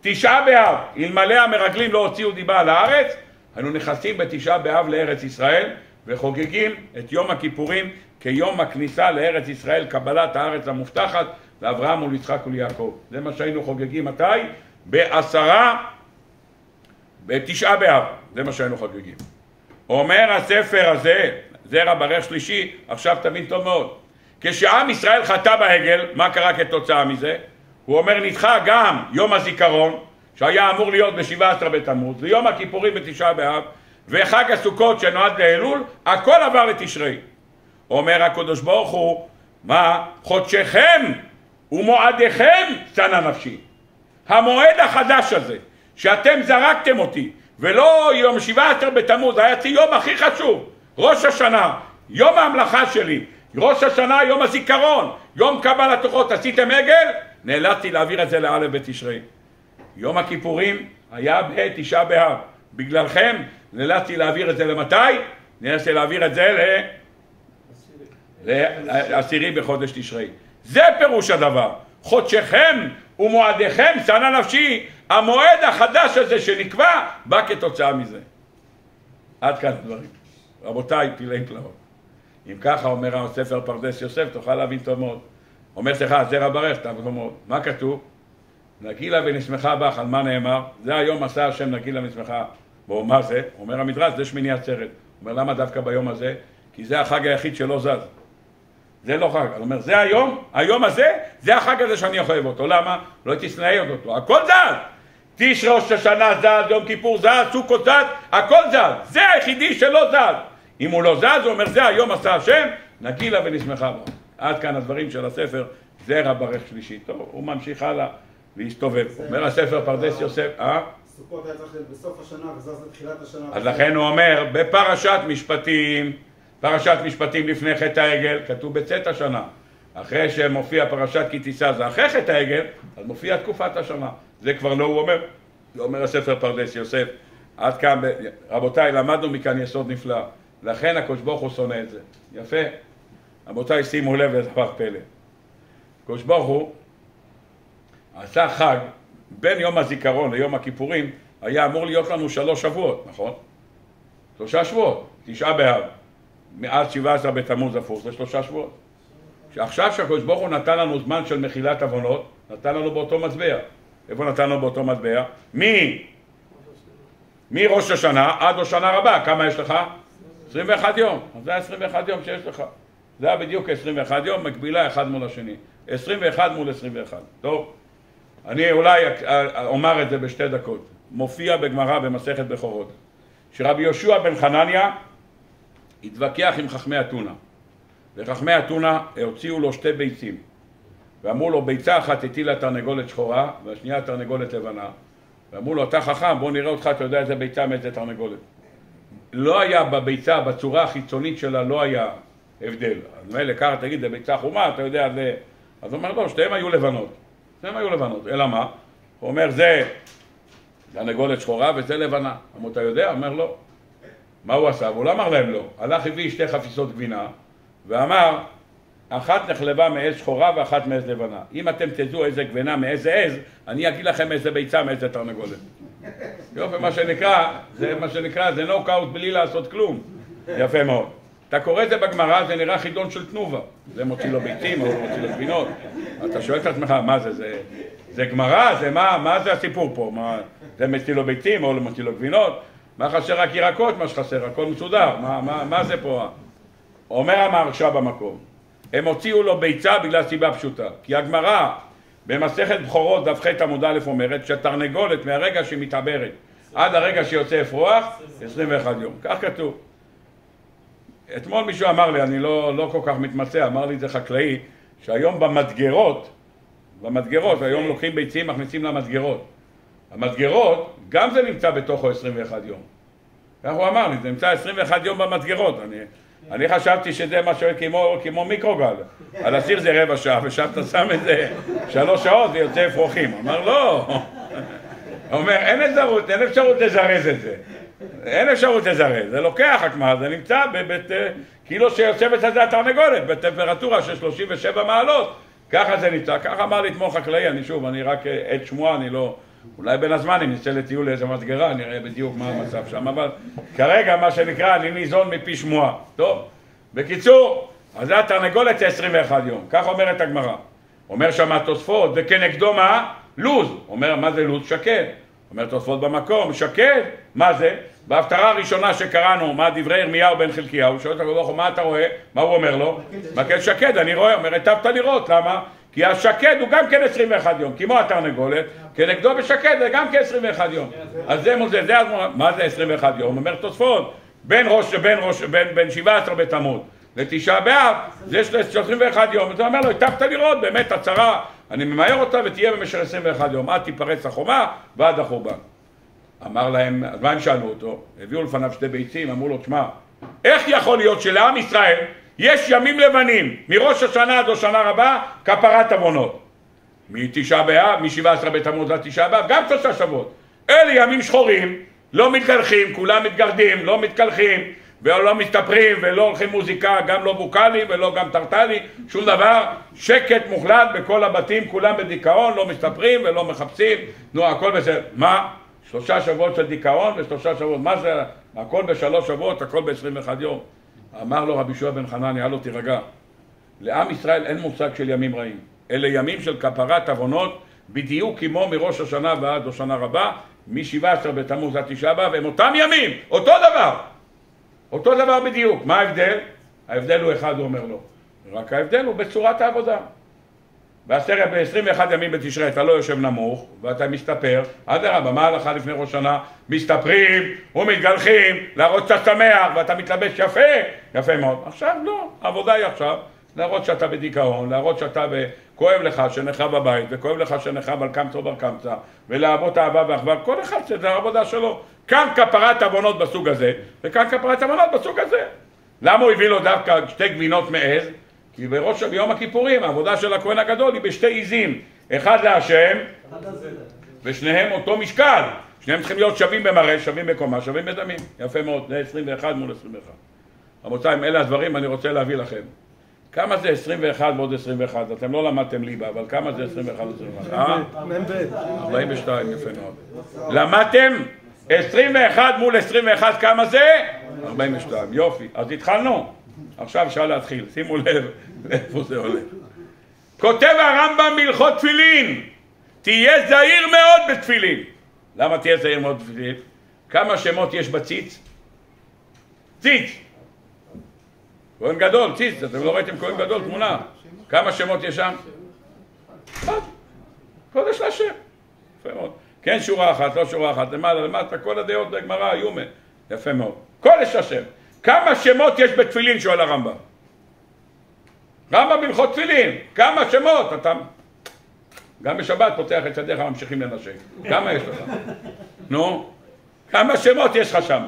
תשעה באב, אלמלא המרגלים לא הוציאו דיבה על הארץ, היינו נכנסים בתשעה באב לארץ ישראל וחוגגים את יום הכיפורים כיום הכניסה לארץ ישראל, קבלת הארץ המובטחת לאברהם וליצחק וליעקב. זה מה שהיינו חוגגים מתי? בעשרה, בתשעה באב, זה מה שהיינו חוגגים. אומר הספר הזה, זרע ברך שלישי, עכשיו תבין טוב מאוד, כשעם ישראל חטא בעגל, מה קרה כתוצאה מזה? הוא אומר נדחה גם יום הזיכרון, שהיה אמור להיות ב-17 בתמוז, ויום הכיפורים בתשעה באב, וחג הסוכות שנועד לאלול, הכל עבר לתשרי. אומר הקדוש ברוך הוא, מה? חודשיכם ומועדיכם צנע נפשי. המועד החדש הזה, שאתם זרקתם אותי, ולא יום 17 בתמוז, היה יום הכי חשוב, ראש השנה, יום ההמלכה שלי, ראש השנה, יום הזיכרון, יום קבלת תוחות, עשיתם עגל? נאלצתי להעביר את זה לאלף בתשרי. יום הכיפורים היה בתשעה באב. בגללכם נאלצתי להעביר את זה למתי? נאלצתי להעביר את זה לעשירי בחודש תשרי. זה פירוש הדבר. חודשכם ומועדיכם, שנא נפשי, המועד החדש הזה שנקבע, בא כתוצאה מזה. עד כאן דברים. רבותיי, פילי פלאות. אם ככה אומר הספר פרדס יוסף, תוכל להבין טוב מאוד. אומר סליחה, זרע ברך, תעבוד מאוד. מה כתוב? נגילה ונשמחה בך, על מה נאמר? זה היום עשה השם נגילה ונשמחה. בואו, מה זה? אומר המדרש, זה שמיני עצרת. אומר, למה דווקא ביום הזה? כי זה החג היחיד שלא זז. זה לא חג. אני אומר, זה היום, היום הזה, זה החג הזה שאני יכול אותו. למה? לא הייתי שנאי אותו. הכל זז! תיש ראש השנה זז, יום כיפור זז, סוכות זז, הכל זז. זה היחידי שלא זז. אם הוא לא זז, הוא אומר, זה היום עשה השם, נגילה ונשמחה בו. עד כאן הדברים של הספר, זרע ברך שלישי. טוב, הוא ממשיך הלאה להסתובב. אומר הספר פרדס יוסף, אה? סוכות היה צריך להיות בסוף השנה וזז לתחילת השנה. אז לכן הוא אומר, בפרשת משפטים, פרשת משפטים לפני חטא העגל, כתוב בצאת השנה. אחרי שמופיע פרשת כי תישא זה אחרי חטא העגל, אז מופיע תקופת השנה. זה כבר לא הוא אומר, זה אומר הספר פרדס יוסף. עד כאן, רבותיי, למדנו מכאן יסוד נפלא. לכן הקדוש ברוך הוא שונא את זה. יפה. רבותיי, שימו לב לדבר פלא. הקדוש ברוך הוא עשה חג בין יום הזיכרון ליום הכיפורים, היה אמור להיות לנו שלוש שבועות, נכון? שלושה שבועות, תשעה באב. מאז שבעה עשר בתמוז הפוך, זה שלושה שבועות. שעכשיו שהקדוש ברוך הוא נתן לנו זמן של מחילת עוונות, נתן לנו באותו מטבע. איפה נתן לנו באותו מטבע? מי? מראש השנה עד השנה רבה, כמה יש לך? 21 יום. אז זה 21 יום שיש לך. זה היה בדיוק 21 יום, מקבילה אחד מול השני. 21 מול 21. טוב, אני אולי אומר את זה בשתי דקות. מופיע בגמרא במסכת בכורות, שרבי יהושע בן חנניה התווכח עם חכמי אתונה. וחכמי אתונה הוציאו לו שתי ביצים. ואמרו לו, ביצה אחת הטילה תרנגולת שחורה, והשנייה תרנגולת לבנה. ואמרו לו, אתה חכם, בוא נראה אותך, אתה יודע איזה ביצה מאיזה תרנגולת. לא היה בביצה, בצורה החיצונית שלה, לא היה הבדל. אז מילא ככה תגיד, זה ביצה חומה, אתה יודע, זה... אז הוא אומר, לא, שתיהן היו לבנות. שתיהן היו לבנות. אלא מה? הוא אומר, זה תרנגולת שחורה וזה לבנה. אמרו, אתה יודע? אומר, לא. מה הוא עשה? והוא לא אמר להם לא. הלך, הביא שתי חפיסות גבינה, ואמר, אחת נחלבה מעז שחורה ואחת מעז לבנה. אם אתם תדעו איזה גבינה מאיזה עז, אני אגיד לכם איזה ביצה מאיזה תרנגולת. יופי, מה שנקרא, זה מה שנקרא, זה נוקאוט בלי לעשות כלום. יפה מאוד. אתה קורא את זה בגמרא, זה נראה חידון של תנובה. זה מוציא לו ביצים, או מוציא לו גבינות. אתה שואל את עצמך, מה זה, זה, זה גמרא? זה מה, מה זה הסיפור פה? מה, זה מוציא לו ביצים, או מוציא לו גבינות? מה חסר רק ירקות, מה שחסר, הכל מסודר. מה, מה, מה זה פה? אומר המהרש"א במקום, הם הוציאו לו ביצה בגלל סיבה פשוטה. כי הגמרא במסכת בכורות דף ח עמוד א' אומרת שתרנגולת מהרגע שהיא מתעברת עד הרגע שיוצא אפרוח 21 יום. כך כתוב. אתמול מישהו אמר לי, אני לא, לא כל כך מתמצא, אמר לי את זה חקלאי, שהיום במדגרות, במדגרות, היום לוקחים ביצים, מכניסים למדגרות. המדגרות, גם זה נמצא בתוכו 21 יום. כך הוא אמר לי, זה נמצא 21 יום במדגרות. אני, אני חשבתי שזה שאומר כמו, כמו מיקרוגל. על הסיר זה רבע שעה, ושם אתה שם איזה שלוש שעות ויוצא אפרוחים. אמר לא. [laughs] הוא אומר, אין אפשרות, אין אפשרות לזרז את זה. אין אפשרות לזרז, זה לוקח הקמה, זה נמצא בבית, כאילו שיושבת על זה התרנגולת, בטמפרטורה של 37 מעלות, ככה זה נמצא, ככה אמר לי אתמול חקלאי, אני שוב, אני רק עד שמועה, אני לא, אולי בין הזמן אם נצא לטיול לאיזה מדגרה, נראה בדיוק מה המצב שם, אבל כרגע מה שנקרא, אני ניזון מפי שמועה, טוב? בקיצור, אז זה התרנגולת זה 21 יום, כך אומרת הגמרא. אומר שם התוספות, וכנגדו מה? לוז. אומר, מה זה לוז? שקד. אומר תוספות במקום, שקד, מה זה? בהפטרה הראשונה שקראנו, מה דברי ירמיהו בן חלקיהו, שואל את הקדוש ברוך הוא, מה אתה רואה? מה הוא אומר לו? מקל שקד, אני רואה, אומר, היטבת לראות, למה? כי השקד הוא גם כן 21 יום, כמו התרנגולת, כנגדו בשקד זה גם כן 21 יום. אז זה מוזר, זה מה זה 21 יום? אומר תוספות, בין ראש, בין ראש, בין, בין 17 בתמוז לתשעה באב, זה 31 יום. אז הוא אומר לו, היטבת לראות, באמת הצהרה, אני ממהר אותה ותהיה במשך 21 יום, עד תיפרץ החומה ועד החורבן. אמר להם, אז מה הם שאלו אותו? הביאו לפניו שתי ביצים, אמרו לו, תשמע, איך יכול להיות שלעם ישראל יש ימים לבנים, מראש השנה עד השנה רבה, כפרת עוונות. מתשעה באב, מ-17 בתמוז עד תשעה באב, גם שלושה שבועות. אלה ימים שחורים, לא מתקלחים, כולם מתגרדים, לא מתקלחים, ולא מסתפרים, ולא הולכים מוזיקה, גם לא ווקאלי ולא גם טרטלי, שום דבר, שקט מוחלט בכל הבתים, כולם בדיכאון, לא מסתפרים ולא מחפשים, נו הכל בסדר. מה? שלושה שבועות של דיכאון ושלושה שבועות, מה זה? הכל בשלוש שבועות, הכל ב-21 יום. אמר לו רבי שועה בן חנניה, הלו תירגע. לעם ישראל אין מושג של ימים רעים. אלה ימים של כפרת עוונות, בדיוק כמו מראש השנה ועד השנה רבה, מ-17 בתמוז עד תשעה באב, הם אותם ימים, אותו דבר. אותו דבר בדיוק. מה ההבדל? ההבדל הוא אחד, הוא אומר לו. רק ההבדל הוא בצורת העבודה. ואז תראה, ב-21 ימים בתשרי אתה לא יושב נמוך, ואתה מסתפר, אדרבה, מה ההלכה לפני ראש שנה? מסתפרים ומתגלחים, להראות שאתה שמח, ואתה מתלבש יפה, יפה מאוד. עכשיו לא, העבודה היא עכשיו, להראות שאתה בדיכאון, להראות שאתה ב... כואב לך שנך בבית, וכואב לך שנך בל קמצא ובר קמצא, ולהבות אהבה ואחווה, כל אחד שזה העבודה שלו. כאן כפרת עוונות בסוג הזה, וכאן כפרת עוונות בסוג הזה. למה הוא הביא לו דווקא שתי גבינות מעז? כי בראש ביום הכיפורים העבודה של הכהן הגדול היא בשתי עיזים, אחד להשם ושניהם אותו משקל, שניהם צריכים להיות שווים במראה, שווים בקומה, שווים בדמים, יפה מאוד, זה 21 מול 21. רבותיי, אלה הדברים אני רוצה להביא לכם. כמה זה 21 ועוד 21? אתם לא למדתם ליבה, אבל כמה זה 21 ועוד 21? אה? מ"ב. 42, יפה מאוד. למדתם? 21 מול 21 כמה זה? 42, יופי. אז התחלנו. עכשיו אפשר להתחיל, שימו לב לאיפה זה הולך. כותב הרמב"ם בהלכות תפילין, תהיה זהיר מאוד בתפילין. למה תהיה זהיר מאוד בתפילין? כמה שמות יש בציץ? ציץ. כהן גדול, ציץ, אתם לא ראיתם כהן גדול, תמונה. כמה שמות יש שם? קודש להשם. יפה מאוד. כן שורה אחת, לא שורה אחת, למעלה, למטה, כל הדעות בגמרא, יומה. יפה מאוד. קודש השם. כמה שמות יש בתפילין? שואל הרמב"ם. רמב"ם בהלכות תפילין, כמה שמות? אתה... גם בשבת פותח את ידיך ממשיכים לנשק. כמה יש לך? נו, כמה שמות יש לך שם?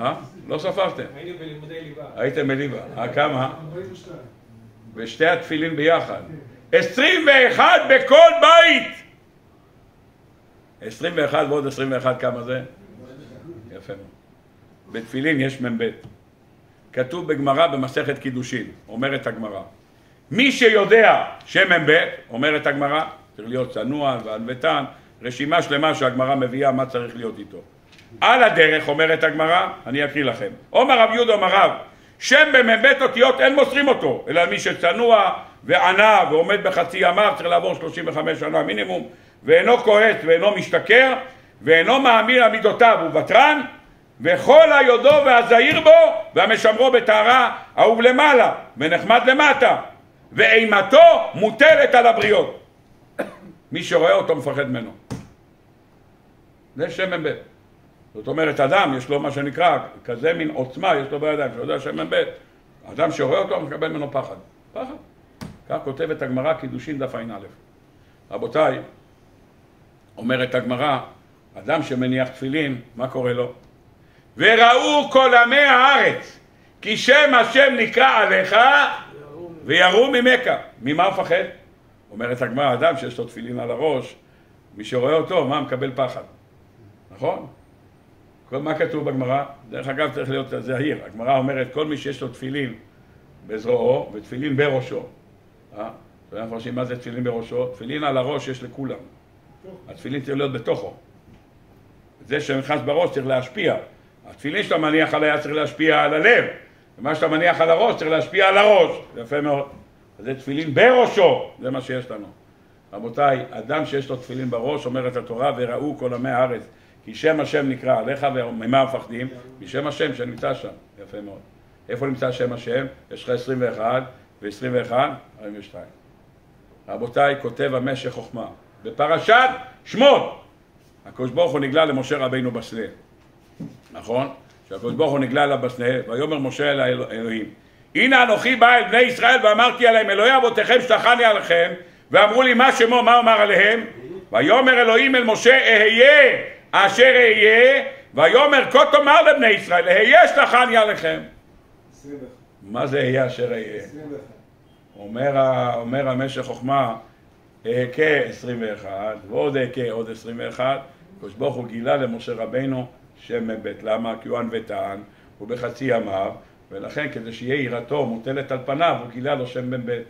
אה? לא ספרתם. היינו בלימודי ליבה. הייתם בליבה. אה, כמה? בשתי התפילין ביחד. 21 בכל בית! 21 ועוד 21 כמה זה? יפה מאוד. בתפילין יש מ"ב. כתוב בגמרא במסכת קידושין, אומרת הגמרא. מי שיודע שמ"ב, אומרת הגמרא, צריך להיות צנוע וענוותן, רשימה שלמה שהגמרא מביאה מה צריך להיות איתו. על הדרך, אומרת הגמרא, אני אקריא לכם. עומר רב יהודה אמר רב, שם במ"ב אותיות אין מוסרים אותו, אלא מי שצנוע וענה ועומד בחצי ימיו צריך לעבור 35 שנה מינימום, ואינו כועס ואינו משתכר, ואינו מאמין על מידותיו, הוא ותרן, וכל היודו והזהיר בו והמשמרו בטהרה אהוב למעלה ונחמד למטה ואימתו מוטלת על הבריות [coughs] מי שרואה אותו מפחד ממנו. זה שם מ"ב זאת אומרת אדם יש לו מה שנקרא כזה מין עוצמה יש לו בידיים שאתה יודע שם מ"ב אדם שרואה אותו מקבל ממנו פחד. פחד כך כותבת הגמרא קידושין דף ע"א רבותיי אומרת הגמרא אדם שמניח תפילין מה קורה לו? וראו כל עמי הארץ כי שם השם נקרא עליך ויראו ממך. ממה מפחד? אומרת הגמרא, אדם שיש לו תפילין על הראש, מי שרואה אותו, מה מקבל פחד? נכון? כל מה כתוב בגמרא? דרך אגב צריך להיות זהיר. הגמרא אומרת כל מי שיש לו תפילין בזרועו ותפילין בראשו. אה? אתה מפרשים מה זה תפילין בראשו? תפילין על הראש יש לכולם. התפילין צריך להיות בתוכו. זה שנכנס בראש צריך להשפיע. התפילין שאתה מניח על היד צריך להשפיע על הלב, ומה שאתה מניח על הראש צריך להשפיע על הראש, יפה מאוד. זה תפילין בראשו, זה מה שיש לנו. רבותיי, אדם שיש לו תפילין בראש, אומרת התורה, וראו כל עמי הארץ, כי שם השם נקרא עליך, וממה מפחדים? משם השם שנמצא שם, יפה מאוד. איפה נמצא שם השם? יש לך 21 ו-21, 42. רבותיי, כותב המשך חוכמה. בפרשת שמות, הקדוש ברוך הוא נגלה למשה רבינו בסנה, נכון? שהקדוש ברוך הוא נגלה אליו בסנה, ויאמר משה אל האלוהים, הנה אנוכי בא אל בני ישראל ואמרתי עליהם, אלוהי אבותיכם שלחני עליכם, ואמרו לי מה שמו, מה אומר עליהם? ויאמר אלוהים אל משה, אהיה אשר אהיה, ויאמר כה תאמר לבני ישראל, אהיה שלחני עליכם. מה זה אהיה אשר אהיה? אומר, אומר המשך חוכמה, אהכה 21, ועוד אהכה עוד 21, הקדוש ברוך הוא גילה למשה רבינו שם מבית. למה? כי הוא ענוותן, הוא בחצי ימיו, ולכן כדי שיהיה יראתו מוטלת על פניו, הוא גילה לו שם בן בית.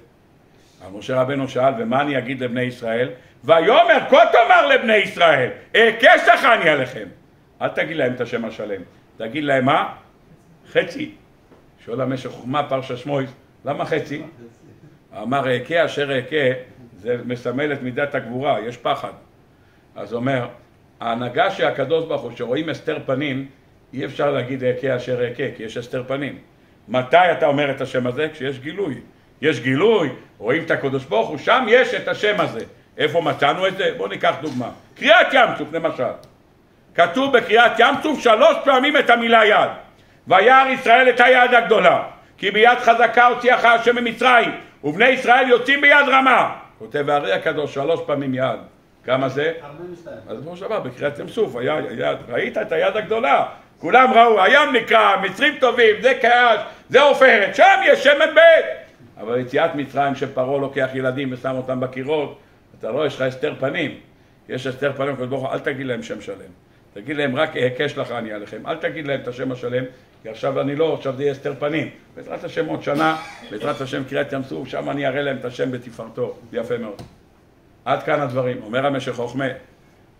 אז משה רבנו שאל, ומה אני אגיד לבני ישראל? ויאמר כה תאמר לבני ישראל, אהכה שכני עליכם. אל תגיד להם את השם השלם, תגיד להם מה? חצי. שואל המשך חוכמה פרשה שמויס, למה חצי? אמר אהכה אשר אהכה, זה מסמל את מידת הגבורה, יש פחד. אז אומר, ההנהגה של הקדוש ברוך הוא, שרואים הסתר פנים, אי אפשר להגיד אהכה אשר אהכה, כי יש הסתר פנים. מתי אתה אומר את השם הזה? כשיש גילוי. יש גילוי, רואים את הקדוש ברוך הוא, שם יש את השם הזה. איפה מצאנו את זה? בואו ניקח דוגמה. קריאת ים סוף למשל. כתוב בקריאת ים סוף שלוש פעמים את המילה יד. וירא ישראל את היד הגדולה, כי ביד חזקה הוציאך השם ממצרים, ובני ישראל יוצאים ביד רמה. כותב הארי הקדוש שלוש פעמים יד. כמה זה? 42. אז כמו שאמר, בקריאת ים סוף, ראית את היד הגדולה. כולם ראו, הים נקרא, מצרים טובים, זה כאש, זה עופרת, שם יש שמן בית. אבל יציאת מצרים שפרעה לוקח ילדים ושם אותם בקירות, אתה רואה, יש לך הסתר פנים. יש הסתר פנים, אל תגיד להם שם שלם. תגיד להם רק אהקש לך אני עליכם. אל תגיד להם את השם השלם, כי עכשיו אני לא, עכשיו זה יהיה הסתר פנים. בעזרת השם עוד שנה, בעזרת השם קריאת ים סוף, שם אני אראה להם את השם בתפארתו. יפה מאוד. עד כאן הדברים. אומר המשך חוכמה,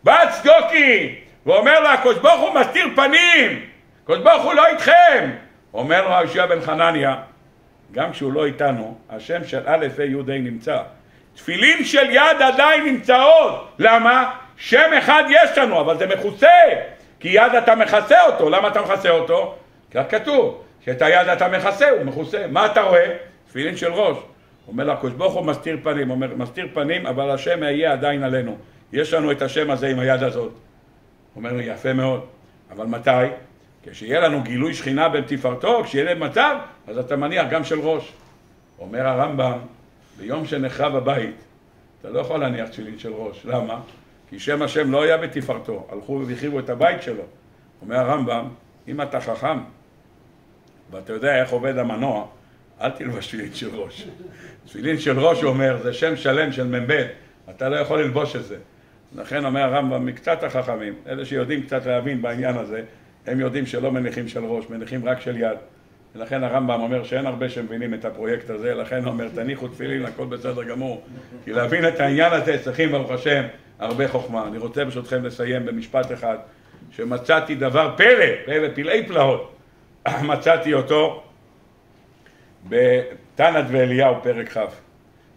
בא צדוקי! ואומר לו, הקדוש ברוך הוא מסתיר פנים! הקדוש ברוך הוא לא איתכם! אומר לו אבישע בן חנניה, גם כשהוא לא איתנו, השם של א' ה' י' ה' נמצא. תפילין של יד עדיין נמצאות. למה? שם אחד יש לנו, אבל זה מכוסה. כי יד אתה מכסה אותו. למה אתה מכסה אותו? כך כתוב, שאת היד אתה מכסה, הוא מכוסה. מה אתה רואה? תפילין של ראש. אומר לה, הקדוש ברוך הוא מסתיר פנים. אומר, מסתיר פנים, אבל השם יהיה עדיין עלינו. יש לנו את השם הזה עם היד הזאת. אומר לי, יפה מאוד. אבל מתי? כשיהיה לנו גילוי שכינה בין תפארתו, כשיהיה מצב, אז אתה מניח גם של ראש. אומר הרמב"ם, ביום שנחרב הבית, אתה לא יכול להניח תפילין של ראש. למה? כי שם השם לא היה בתפארתו, הלכו והחריבו את הבית שלו. אומר הרמב"ם, אם אתה חכם, ואתה יודע איך עובד המנוע, אל תלבש תפילין של ראש. תפילין של ראש, הוא אומר, זה שם שלם של מ"ב, אתה לא יכול ללבוש את זה. לכן אומר הרמב"ם, מקצת החכמים, אלה שיודעים קצת להבין בעניין הזה, הם יודעים שלא מניחים של ראש, מניחים רק של יד. ולכן הרמב"ם אומר שאין הרבה שמבינים את הפרויקט הזה, לכן הוא אומר תניחו תפילין, הכל בסדר גמור. כי להבין את העניין הזה צריכים ברוך השם הרבה חוכמה. אני רוצה ברשותכם לסיים במשפט אחד, שמצאתי דבר פלא, פלא פלאי פלאות, [coughs] מצאתי אותו בתנת ואליהו פרק כ'.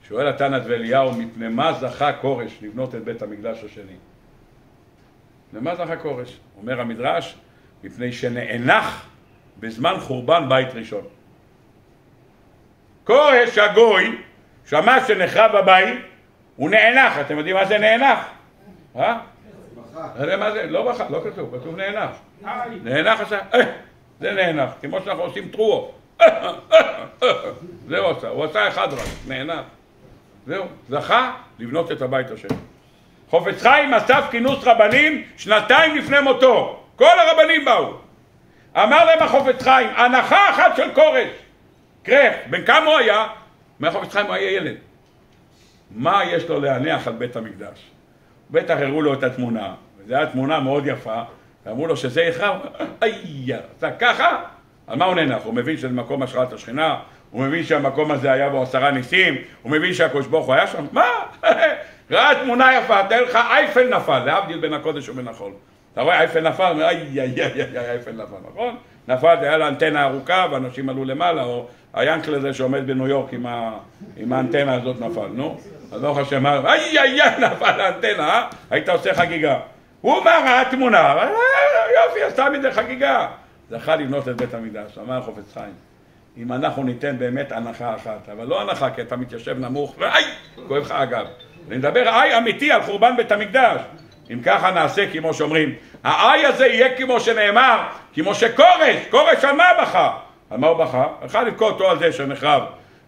שואל התנת ואליהו, מפני מה זכה כורש לבנות את בית המקדש השני? למה זכה כורש? אומר המדרש, מפני שנאנח בזמן חורבן בית ראשון. כורש הגוי שמע שנחרב הבית, הוא נאנח, אתם יודעים מה זה נאנח? אה? בכה. מה זה? לא בכה, לא כתוב, כתוב נאנח. נאנח עשה, אה, זה נאנח, כמו שאנחנו עושים טרואו. [laughs] זה הוא עשה, הוא עשה אחד רק, נאנח. זהו, זכה לבנות את הבית השני. חופץ חיים אסף כינוס רבנים שנתיים לפני מותו. כל הרבנים באו. אמר להם החופץ חיים, הנחה אחת של כורש. קרח, בן כמה הוא היה? אומר החופץ חיים הוא היה ילד. מה יש לו להניח על בית המקדש? בטח הראו לו את התמונה, וזו הייתה תמונה מאוד יפה, ואמרו לו שזה יכרע, אייה, אתה ככה? על מה הוא נאנח? הוא מבין שזה מקום השראת השכינה, הוא מבין שהמקום הזה היה בו עשרה ניסים, הוא מבין שהקדוש ברוך הוא היה שם, מה? [laughs] ראה תמונה יפה, תאר לך אייפל נפל, להבדיל בין הקודש ובין החול. אתה רואה אייפל נפל, אומר איי איי איי איי אייפל נפל, נכון? נפל, היה לה אנטנה ארוכה ואנשים עלו למעלה, או היאנקל הזה שעומד בניו יורק עם, ה... עם האנטנה הזאת נפל, נו? אז ברוך השם, איי איי איי נפל האנטנה, אה? היית עושה חגיגה. הוא מה ראה תמונה, יופי, עשתה מזה חגיגה. זכה לבנות את בית המקדש, אמר חופץ חיים. אם אנחנו ניתן באמת הנחה אחת, אבל לא הנחה כי אתה מתיישב נמוך, ואיי, כואב לך הגב. אני מדבר איי אמיתי על חורבן בית המקדש. אם ככה נעשה כמו שאומרים, האי הזה יהיה כמו שנאמר, כמו שכורש, כורש על מה בכה? על מה הוא בכה? אחד לבכות אותו על זה שנחרב,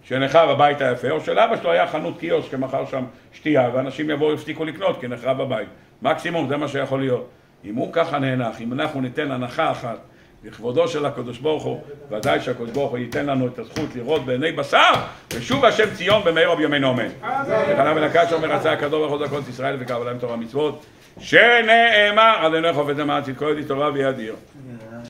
שנחרב הבית היפה, או שלאבא שלו היה חנות קיוסק שמכר שם שתייה, ואנשים יבואו יפסיקו לקנות כי נחרב הבית. מקסימום, זה מה שיכול להיות. אם הוא ככה נאנח, אם אנחנו ניתן הנחה אחת לכבודו של הקדוש ברוך הוא, ודאי שהקדוש ברוך הוא ייתן לנו את הזכות לראות בעיני בשר, ושוב השם ציון במהרה ובימינו אמן. וחנה ונקש אומר רצה הקדוש ברוך הוא דקות ישראל וקרב להם תורה מצוות, שנאמר, אדוני חופץ למען צדקו ידי תורה וידיר.